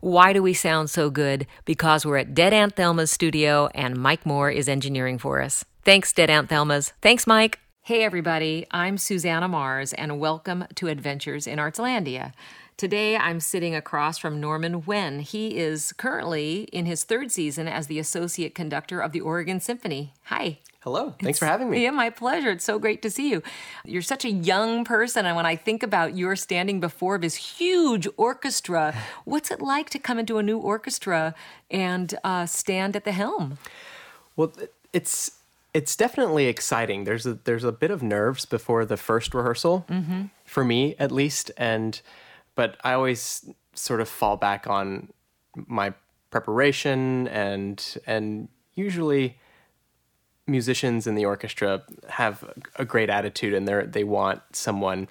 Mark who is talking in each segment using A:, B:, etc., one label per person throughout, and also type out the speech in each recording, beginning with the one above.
A: Why do we sound so good? Because we're at Dead Aunt Thelma's studio and Mike Moore is engineering for us. Thanks, Dead Aunt Thelma's. Thanks, Mike. Hey, everybody. I'm Susannah Mars, and welcome to Adventures in Artslandia. Today, I'm sitting across from Norman Huynh. He is currently in his third season as the associate conductor of the Oregon Symphony. Hi.
B: Hello. Thanks for having me.
A: Yeah, my pleasure. It's so great to see you. You're such a young person, and when I think about your standing before this huge orchestra, what's it like to come into a new orchestra and uh, stand at the helm?
B: Well, it's it's definitely exciting. There's a there's a bit of nerves before the first rehearsal, mm-hmm. for me at least, and but I always sort of fall back on my preparation and and usually musicians in the orchestra have a great attitude and they they want someone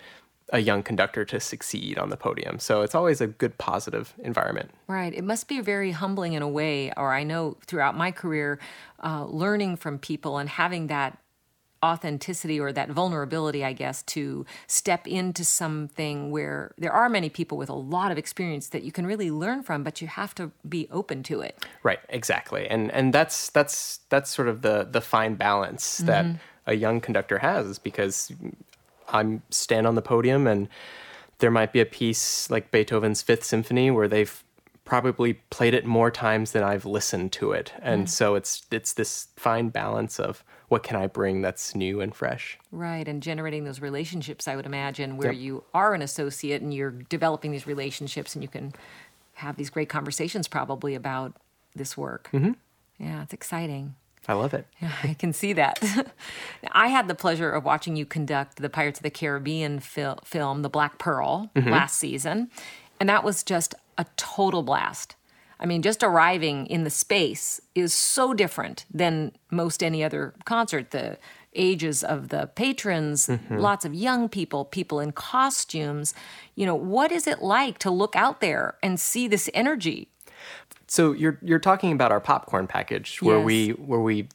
B: a young conductor to succeed on the podium. So it's always a good positive environment.
A: Right. It must be very humbling in a way, or I know throughout my career, uh, learning from people and having that authenticity or that vulnerability, I guess, to step into something where there are many people with a lot of experience that you can really learn from, but you have to be open to it.
B: Right, exactly. And and that's that's that's sort of the the fine balance that mm-hmm. a young conductor has because I'm stand on the podium and there might be a piece like Beethoven's Fifth Symphony where they've probably played it more times than I've listened to it. And mm. so it's it's this fine balance of what can I bring that's new and fresh.
A: Right, and generating those relationships, I would imagine, where yep. you are an associate and you're developing these relationships and you can have these great conversations probably about this work.
B: Mm-hmm.
A: Yeah, it's exciting.
B: I love it.
A: Yeah, I can see that. I had the pleasure of watching you conduct the Pirates of the Caribbean fil- film, The Black Pearl, mm-hmm. last season. And that was just a total blast. I mean, just arriving in the space is so different than most any other concert. The ages of the patrons, mm-hmm. lots of young people, people in costumes. You know, what is it like to look out there and see this energy?
B: So you're you're talking about our popcorn package where yes. we where we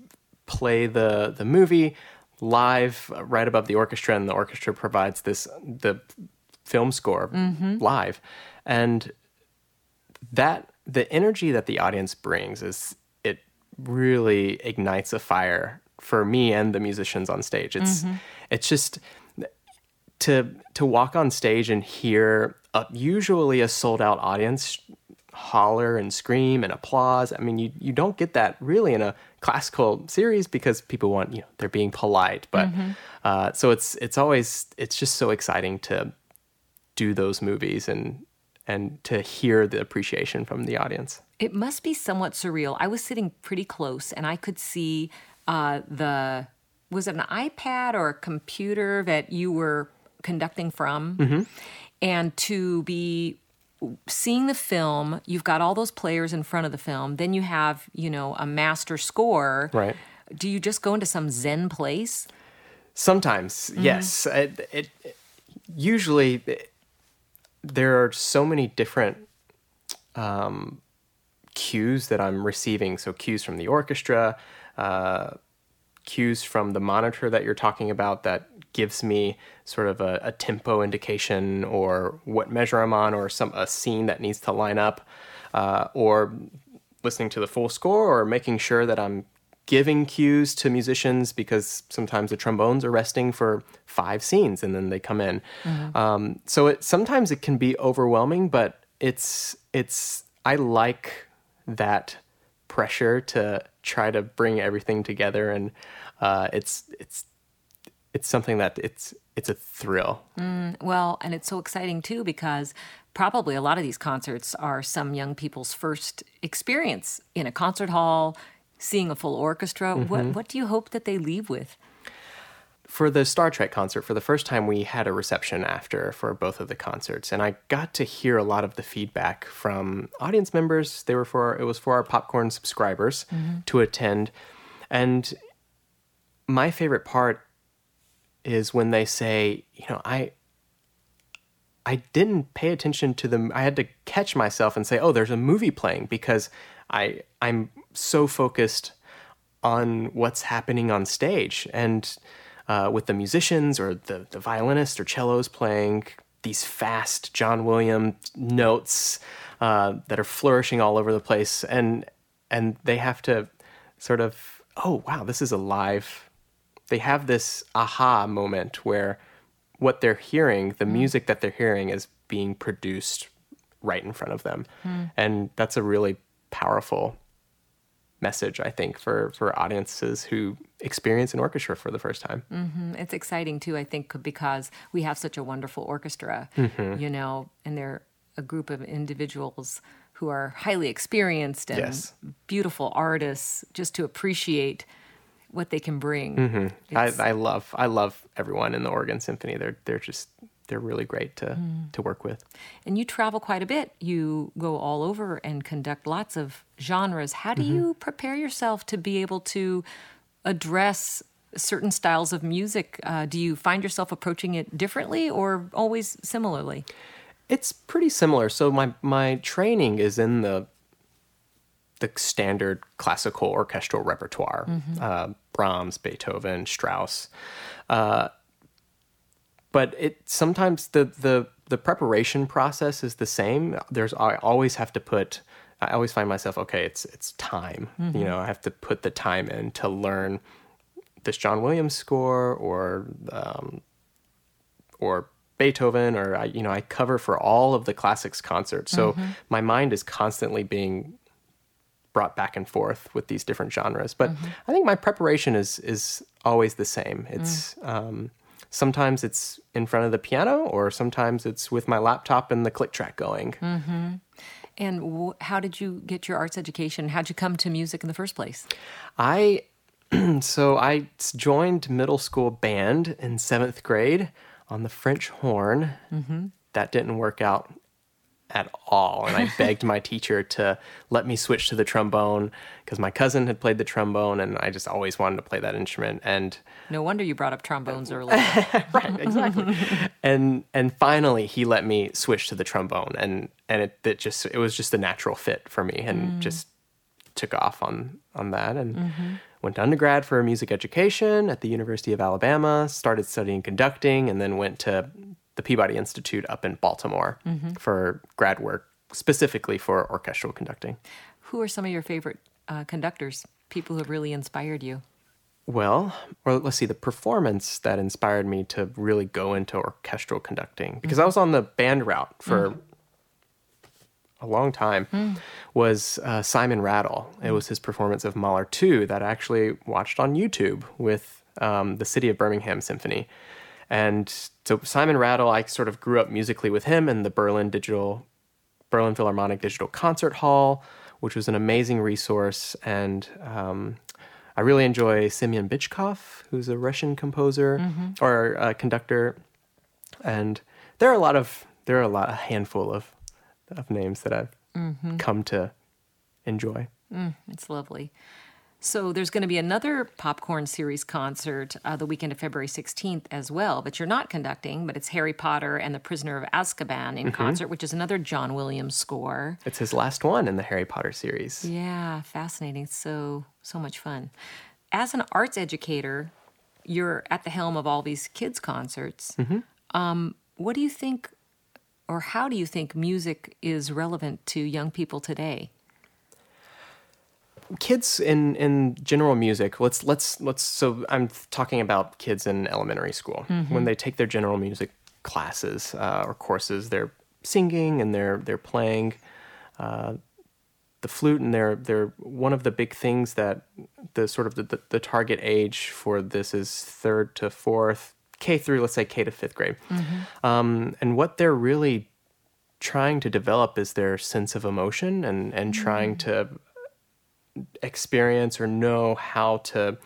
B: play the the movie live right above the orchestra and the orchestra provides this the film score mm-hmm. live and that the energy that the audience brings is it really ignites a fire for me and the musicians on stage. It's mm-hmm. it's just to to walk on stage and hear a, usually a sold out audience holler and scream and applause. I mean, you you don't get that really in a classical series because people want you know they're being polite, but mm-hmm. uh, so it's it's always it's just so exciting to do those movies and and to hear the appreciation from the audience.
A: It must be somewhat surreal. I was sitting pretty close and I could see uh, the was it an iPad or a computer that you were conducting from,
B: mm-hmm.
A: and to be seeing the film, you've got all those players in front of the film. Then you have you know a master score.
B: Right.
A: Do you just go into some Zen place?
B: Sometimes, mm-hmm. yes. It, it, usually. It, there are so many different um, cues that I'm receiving. So cues from the orchestra, uh, cues from the monitor that you're talking about that gives me sort of a, a, tempo indication or what measure I'm on or some a scene that needs to line up, uh, or listening to the full score or making sure that I'm giving cues to musicians because sometimes the trombones are resting for five scenes and then they come in. Mm-hmm. Um, so it sometimes it can be overwhelming, but it's it's I like that pressure to try to bring everything together, and uh, it's it's it's something that it's it's a thrill.
A: Mm, well, and it's so exciting too because probably a lot of these concerts are some young people's first experience in a concert hall seeing a full orchestra. Mm-hmm. What, what do you hope that they leave with?
B: For the Star Trek concert, for the first time, we had a reception after for both of the concerts, and I got to hear a lot of the feedback from audience members. They were for it was for our popcorn subscribers mm-hmm. to attend, and my favorite part is when they say, you know, I I didn't pay attention to them. I had to catch myself and say, "Oh, there's a movie playing," because I I'm so focused on what's happening on stage and uh, with the musicians or the the violinist or cellos playing these fast John Williams notes. uh, that are flourishing all over the place, and and they have to sort of oh wow this is alive. They have this aha moment where what they're hearing, the music that they're hearing, is being produced right in front of them, and that's a really powerful message I think for for audiences who experience an orchestra for the first time.
A: Mm, It's exciting too, I think, because we have such a wonderful orchestra,
B: Mm-hmm.
A: you know, and they're a group of individuals who are highly experienced and
B: Yes.
A: beautiful artists just to appreciate what they can bring.
B: Mm-hmm. I, I love I love everyone in the Oregon Symphony. They're they're just they're really great to to work with.
A: and you travel quite a bit. You go all over and conduct lots of genres. How do
B: Mm-hmm.
A: you prepare yourself to be able to address certain styles of music? Uh, do you find yourself approaching it differently or always similarly?
B: It's pretty similar. So my my training is in the the standard classical orchestral repertoire: uh, Brahms, Beethoven, Strauss. Uh, but it sometimes the the the preparation process is the same. There's I always have to put. I always find myself okay. It's it's time. You know, I have to put the time in to learn this John Williams score or um, or Beethoven or I, you know I cover for all of the classics concerts. So my mind is constantly being brought back and forth with these different genres. But I think my preparation is is always the same. It's um, sometimes it's in front of the piano or sometimes it's with my laptop and the click track going. Mm-hmm.
A: And wh- how did you get your arts education? How'd you come to music in the first place?
B: I so I joined middle school band in seventh grade on the French horn. Mm-hmm. That didn't work out at all, and I begged my teacher to let me switch to the trombone because my cousin had played the trombone, and I just always wanted to play that instrument. And
A: No wonder you brought up trombones uh, earlier.
B: right, exactly. and and finally, he let me switch to the trombone, and and it, it just it was just a natural fit for me, and mm. just took off on on that, and mm-hmm. went to undergrad for a music education at the University of Alabama. Started studying conducting, and then went to the Peabody Institute up in Baltimore for grad work, specifically for orchestral conducting.
A: Who are some of your favorite uh, conductors? People who have really inspired you?
B: Well, or let's see, the performance that inspired me to really go into orchestral conducting, because I was on the band route for a long time, was uh, Simon Rattle. It was his performance of Mahler 2 that I actually watched on YouTube with um, the City of Birmingham Symphony. And so Simon Rattle, I sort of grew up musically with him in the Berlin Digital Berlin Philharmonic Digital Concert Hall, which was an amazing resource. And um, I really enjoy Semyon Bychkov, who's a Russian composer or uh, conductor. And there are a lot of there are a lot a handful of of names that I've come to enjoy.
A: It's lovely. So there's going to be another Popcorn Series concert uh, the weekend of February 16th as well, that you're not conducting, but it's Harry Potter and the Prisoner of Azkaban in concert, which is another John Williams score.
B: It's his last one in the Harry Potter series.
A: Yeah, fascinating. So, so much fun. As an arts educator, you're at the helm of all these kids' concerts. Um, what do you think, or how do you think music is relevant to young people today?
B: Kids in in general music let's let's let's so i'm talking about kids in elementary school. When they take their general music classes uh, or courses they're singing and they're they're playing uh, the flute and they're they're one of the big things that the sort of the, the, the target age for this is third to fourth k through let's say k to fifth grade. Um, and what they're really trying to develop is their sense of emotion and and trying to experience or know how to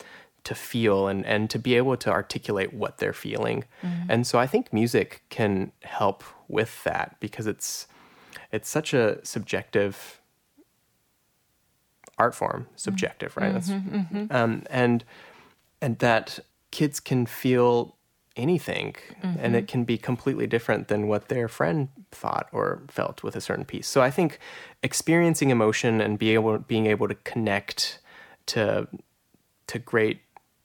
B: to feel and and to be able to articulate what they're feeling. Mm-hmm. And so I think music can help with that because it's it's such a subjective art form, mm-hmm. subjective, right? That's, mm-hmm. Um, and and that kids can feel anything and it can be completely different than what their friend thought or felt with a certain piece so i think experiencing emotion and be able being able to connect to to great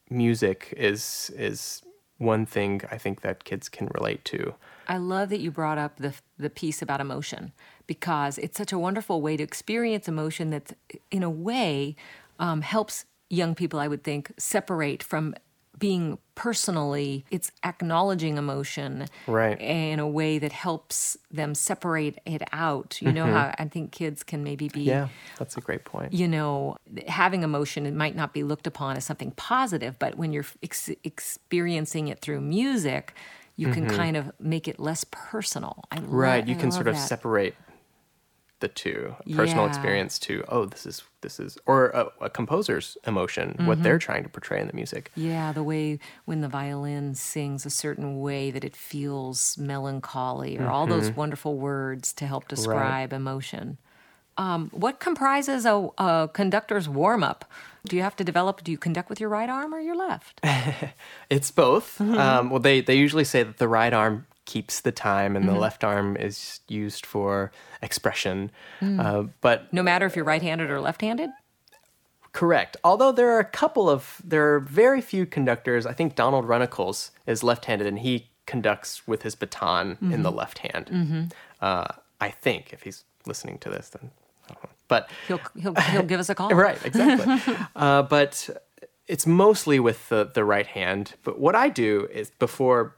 B: music is is one thing I think that kids can relate to.
A: I love that you brought up the the piece about emotion because it's such a wonderful way to experience emotion that, in a way, um, helps young people. I would think separate from being personally. It's acknowledging emotion
B: Right.
A: in a way that helps them separate it out. You know how I think kids can maybe be
B: Yeah, that's a great point.
A: you know, having emotion, it might not be looked upon as something positive, but when you're ex- experiencing it through music, you can kind of make it less personal. I lo-
B: Mm-hmm. Right, you
A: I
B: can sort of
A: that.
B: separate the two personal
A: Yeah.
B: experience to oh this is this is or a, a composer's emotion what
A: Mm-hmm.
B: they're trying to portray in the music
A: Yeah, the way when the violin sings a certain way that it feels melancholy, or all those
B: Mm-hmm.
A: wonderful words to help describe emotion. Um, what comprises a, a conductor's warm up? Do you have to develop? Do you conduct with your right arm or your left?
B: it's both
A: Mm-hmm.
B: um, well they they usually say that the right arm keeps the time and
A: Mm-hmm.
B: the left arm is used for expression
A: Mm.
B: uh, but
A: No matter if you're right-handed or left-handed.
B: Correct. Although there are a couple of there are very few conductors. I think Donald Runnicles is left-handed and he conducts with his baton in the left hand. Uh, I think if he's listening to this, then I don't know. But
A: He'll he'll he'll give us a call.
B: right, exactly. uh, but it's mostly with the the right hand. But what I do is before.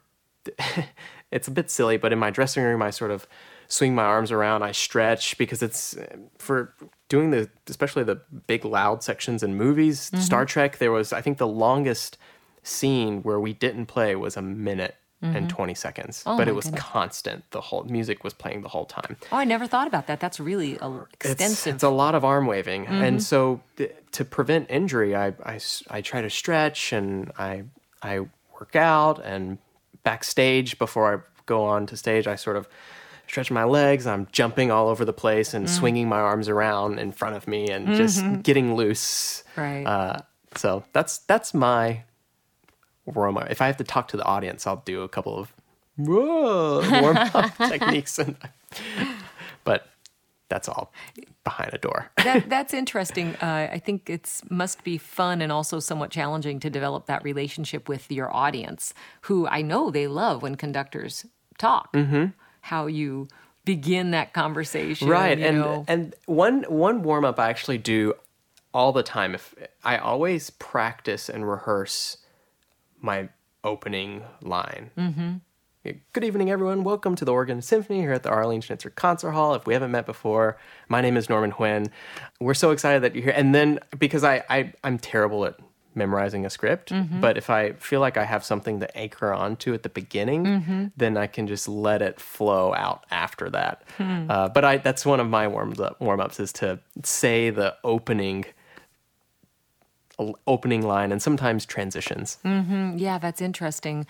B: it's a bit silly, but in my dressing room, I sort of swing my arms around. I stretch because it's uh, for doing the especially the big loud sections in movies.
A: Mm-hmm.
B: Star Trek, there was I think the longest scene where we didn't play was a minute and 20 seconds
A: Oh
B: but it was
A: goodness.
B: constant the whole music was playing the whole time
A: Oh, I never thought about that. That's really a,
B: it's,
A: extensive.
B: it's a lot of arm waving
A: Mm-hmm.
B: and so th- to prevent injury I I try to stretch and i i work out and backstage before i go on to stage i sort of stretch my legs i'm jumping all over the place
A: Mm.
B: and swinging my arms around in front of me and just getting loose
A: Mm-hmm. Right.
B: uh, so that's that's my warm up if i have to talk to the audience i'll do a couple of warm up techniques and but that's all behind a door.
A: that, that's interesting. Uh, I think it's must be fun and also somewhat challenging to develop that relationship with your audience, who I know they love when conductors talk.
B: Mm-hmm.
A: How you begin that conversation,
B: right,
A: You
B: and
A: know?
B: and one one warm up I actually do all the time. If I always practice and rehearse my opening line. Mm-hmm. Good evening, everyone. Welcome to the Oregon Symphony here at the Arlene Schnitzer Concert Hall. If we haven't met before, my name is Norman Huynh. We're so excited that you're here. And then because I, I I'm terrible at memorizing a script, mm-hmm. but if I feel like I have something to anchor onto at the beginning, mm-hmm. then I can just let it flow out after that. Hmm. Uh, but I that's one of my warm up warm ups is to say the opening opening line and sometimes transitions. Mm-hmm.
A: Yeah, that's interesting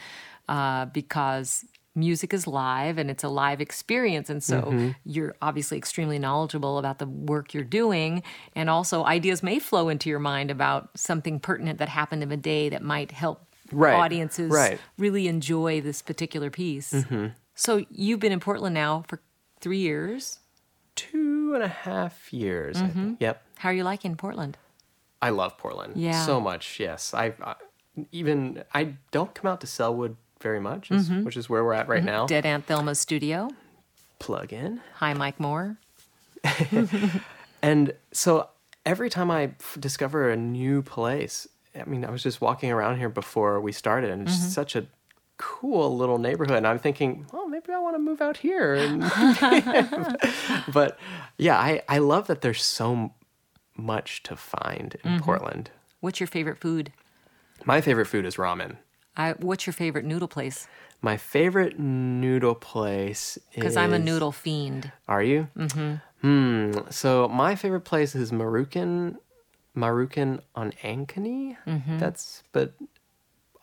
A: uh, because music is live and it's a live experience. And so
B: Mm-hmm.
A: you're obviously extremely knowledgeable about the work you're doing. And also, ideas may flow into your mind about something pertinent that happened in a day that might help
B: Right,
A: audiences
B: right.
A: really enjoy this particular piece.
B: Mm-hmm.
A: So you've been in Portland now for three years.
B: Two and a half years. I think. Yep.
A: How are you liking Portland?
B: I love Portland
A: Yeah.
B: so much. Yes, I, I even I don't come out to Sellwood very much, is- mm-hmm. which is where we're at right mm-hmm. now.
A: Dead Aunt Thelma's studio.
B: Plug in,
A: Hi, Mike Moore.
B: and so every time I f- discover a new place, I mean, I was just walking around here before we started, and it's mm-hmm. such a cool little neighborhood. And I'm thinking, oh, maybe I want to move out here. And but yeah, I I love that there's so much to find in Portland.
A: What's your favorite food?
B: My favorite food is ramen.
A: I, what's your favorite noodle place?
B: My favorite noodle place is
A: Because I'm a noodle fiend.
B: Are you? Mm-hmm. Hmm. So my favorite place is Marukan, Marukan on Ankeny.
A: Mm-hmm.
B: That's but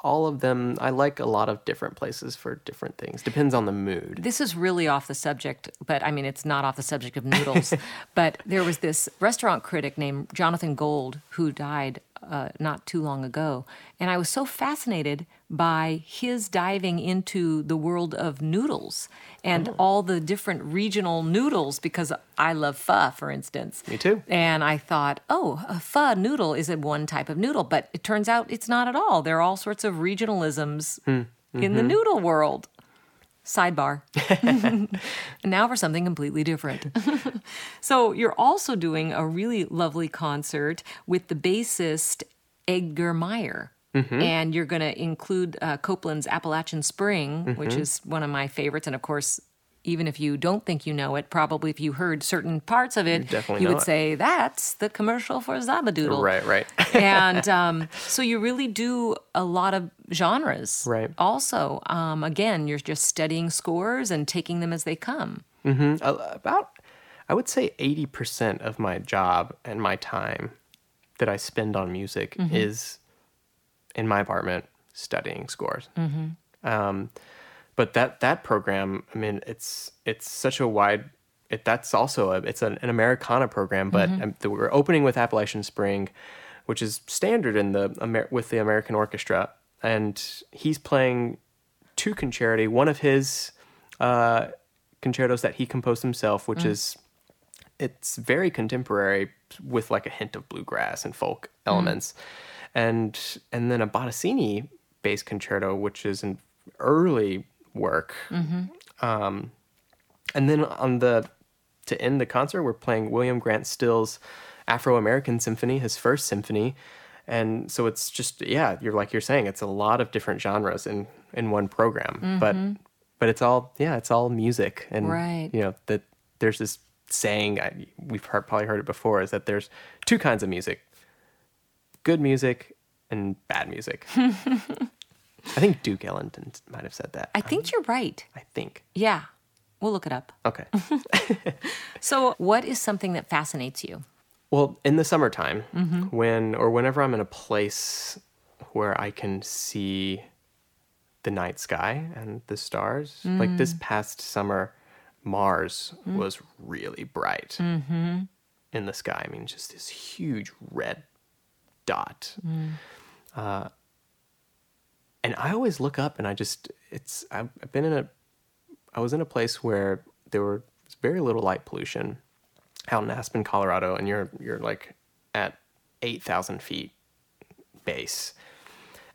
B: all of them. I like a lot of different places for different things. Depends on the mood.
A: This is really off the subject, but I mean, it's not off the subject of noodles. but there was this restaurant critic named Jonathan Gold who died uh, not too long ago. And I was so fascinated by his diving into the world of noodles and
B: Oh.
A: all the different regional noodles because I love pho, for instance.
B: Me too.
A: And I thought, oh, a pho noodle is a one type of noodle, but it turns out it's not at all. There are all sorts of regionalisms in the noodle world. Sidebar. and now for something completely different. so, you're also doing a really lovely concert with the bassist Edgar Meyer. And you're going to include uh, Copland's Appalachian Spring, which is one of my favorites. And of course, even if you don't think you know it, probably if you heard certain parts of it,
B: definitely
A: you would
B: it.
A: say that's the commercial for Zabadoodle.
B: Right, right.
A: and um, so you really do a lot of genres.
B: Right.
A: Also, um, again, you're just studying scores and taking them as they come.
B: Uh, about i would say 80% of my job and my time that i spend on music is in my apartment studying scores um, but that that program i mean it's it's such a wide it, that's also a it's an, an americana program but um, the, we're opening with appalachian spring which is standard in the Amer- with the american orchestra. And he's playing two concerti one of his uh, concertos that he composed himself, which is it's very contemporary with like a hint of bluegrass and folk elements, and and then a Bottesini bass concerto, which is an early work, um, and then on the to end the concert, we're playing William Grant Still's Afro American Symphony, his first symphony. And so it's just yeah, you're like you're saying, it's a lot of different genres in in one program. But but it's all yeah, it's all music and
A: Right.
B: you know that there's this saying I, we've heard, probably heard it before is that there's two kinds of music: good music and bad music. I think Duke Ellington might have said that.
A: I think you're right.
B: I think.
A: Yeah. We'll look it up.
B: Okay.
A: So, what is something that fascinates you?
B: Well, in the summertime, mm-hmm. when or whenever I'm in a place where I can see the night sky and the stars, like this mm. past summer, Mars mm. was really bright mm-hmm. in the sky. I mean, just this huge red dot. Mm. Uh, and I always look up and I just, it's, I've been in a, I was in a place where there were very little light pollution out in Aspen, Colorado, and you're you're like at eight thousand feet base,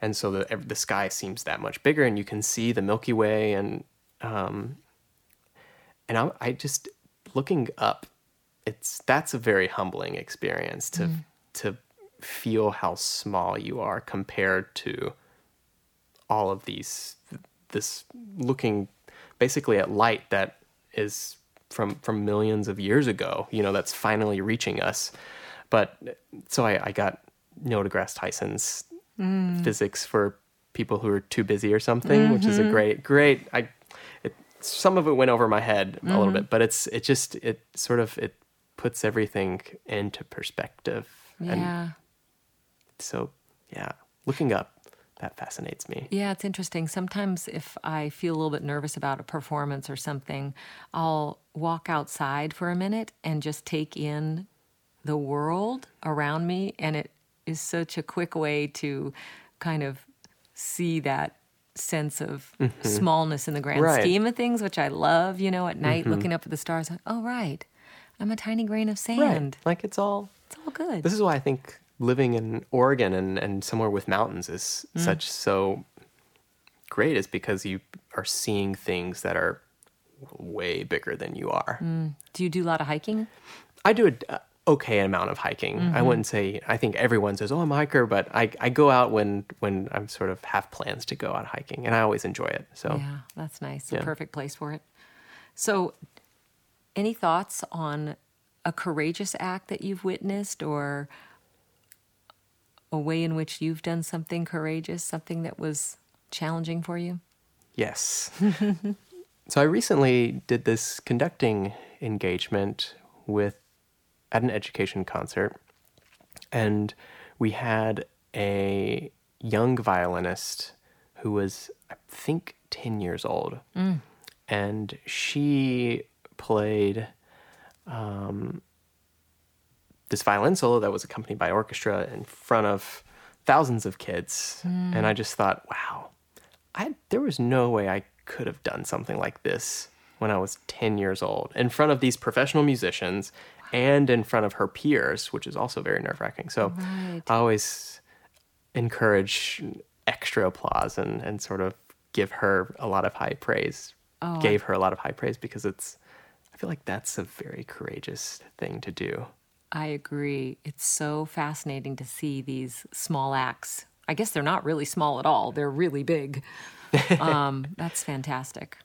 B: and so the the sky seems that much bigger, and you can see the Milky Way, and um, and I, I just looking up, it's that's a very humbling experience to to feel how small you are compared to all of these this looking basically at light that is from from millions of years ago you know that's finally reaching us. But so i, I got neil degrasse tyson's mm. physics for people who are too busy or something which is a mm-hmm. great great i it, some of it went over my head a little mm-hmm. bit but it's it just it sort of it puts everything into perspective. And
A: Yeah.
B: so yeah looking up that fascinates me
A: Yeah, it's interesting. Sometimes if I feel a little bit nervous about a performance or something, I'll walk outside for a minute and just take in the world around me. And it is such a quick way to kind of see that sense of mm-hmm. smallness in the grand
B: Right.
A: scheme of things, which I love, you know, at night mm-hmm. looking up at the stars. Like, oh, right. I'm a tiny grain of sand.
B: like it's all
A: It's all good.
B: This is why I think living in Oregon and, and somewhere with mountains is mm. such so great is because you are seeing things that are way bigger than you are. Mm.
A: do you do a lot of hiking?
B: I do a uh, okay amount of hiking. I mm-hmm. wouldn't say I think everyone says, "Oh, I'm a hiker," but I, I go out when when I'm sort of have plans to go out hiking, and I always enjoy it. So
A: Yeah, that's nice. A
B: Yeah.
A: perfect place for it. So, any thoughts on a courageous act that you've witnessed or a way in which you've done something courageous, something that was challenging for you?
B: Yes. so I recently did this conducting engagement with at an education concert, and we had a young violinist who was, I think, ten years old, and she played um, this violin solo that was accompanied by orchestra in front of thousands of kids, and I just thought, wow. I there was no way I could have done something like this when I was 10 years old in front of these professional musicians and in front of her peers, which is also very nerve-wracking. So
A: Right.
B: I always encourage extra applause and, and sort of give her a lot of high praise.
A: Oh,
B: gave her a lot of high praise because it's. I feel like that's a very courageous thing to do.
A: I agree. It's so fascinating to see these small acts. I guess they're not really small at all, they're really big. um, that's fantastic.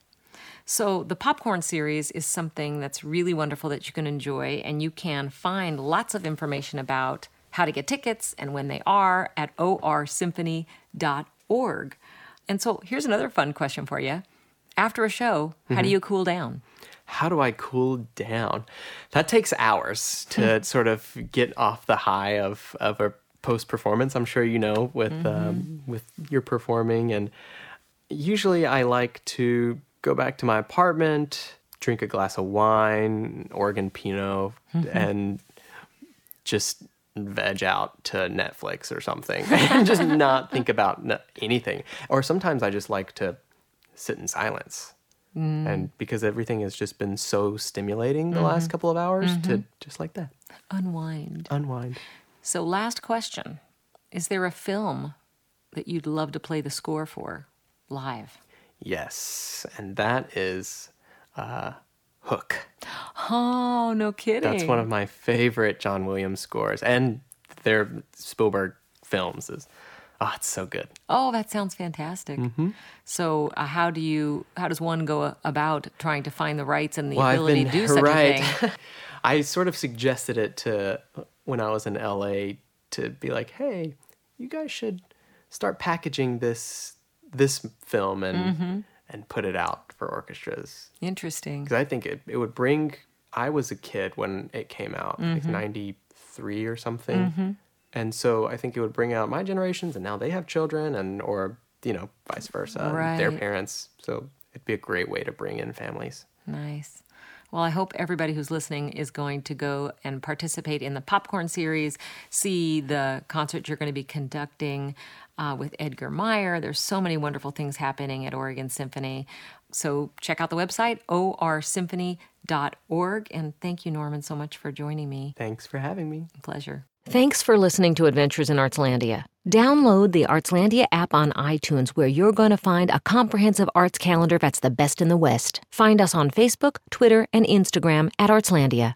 A: So, the popcorn series is something that's really wonderful that you can enjoy, and you can find lots of information about how to get tickets and when they are at orsymphony.org. And so, here's another fun question for you. After a show, how do mm-hmm. you cool down?
B: how do I cool down? That takes hours to hmm. sort of get off the high of of a post performance. I'm sure you know with um, mm-hmm. with your performing, and usually I like to go back to my apartment, drink a glass of wine, Oregon Pinot, mm-hmm. and just veg out to Netflix or something, and just not think about n- anything. Or sometimes I just like to sit in silence. Mm. And because everything has just been so stimulating the last mm-hmm. couple of hours to mm-hmm. just like that.
A: Unwind.
B: unwind.
A: So, last question. Is there a film that you'd love to play the score for live?
B: yes and that is uh hook.
A: Oh, no kidding.
B: that's one of my favorite john williams scores and their spielberg films is oh it's so good
A: Oh, that sounds fantastic.
B: Mm-hmm.
A: So, uh, how do you? How does one go about trying to find the rights and the
B: well,
A: ability
B: I've
A: to
B: been
A: do such
B: right.
A: a thing?
B: I sort of suggested it to when I was in LA to be like, "Hey, you guys should start packaging this this film and
A: Mm-hmm.
B: and put it out for orchestras
A: Interesting.
B: because I think it it would bring. I was a kid when it came out,
A: Mm-hmm.
B: '93 or something, and so I think it would bring out my generations, and now they have children, and or you know vice versa, their parents. So it'd be a great way to bring in families.
A: Nice. Well, I hope everybody who's listening is going to go and participate in the Popcorn series, see the concert you're going to be conducting uh, with Edgar Meyer. There's so many wonderful things happening at Oregon Symphony. So check out the website, orsymphony.org. And thank you, Norman, so much for joining me.
B: Thanks for having me.
A: Pleasure.
C: Thanks for listening to Adventures in Artslandia. Download the Artslandia app on iTunes where you're going to find a comprehensive arts calendar that's the best in the West. Find us on Facebook, Twitter, and Instagram at Artslandia.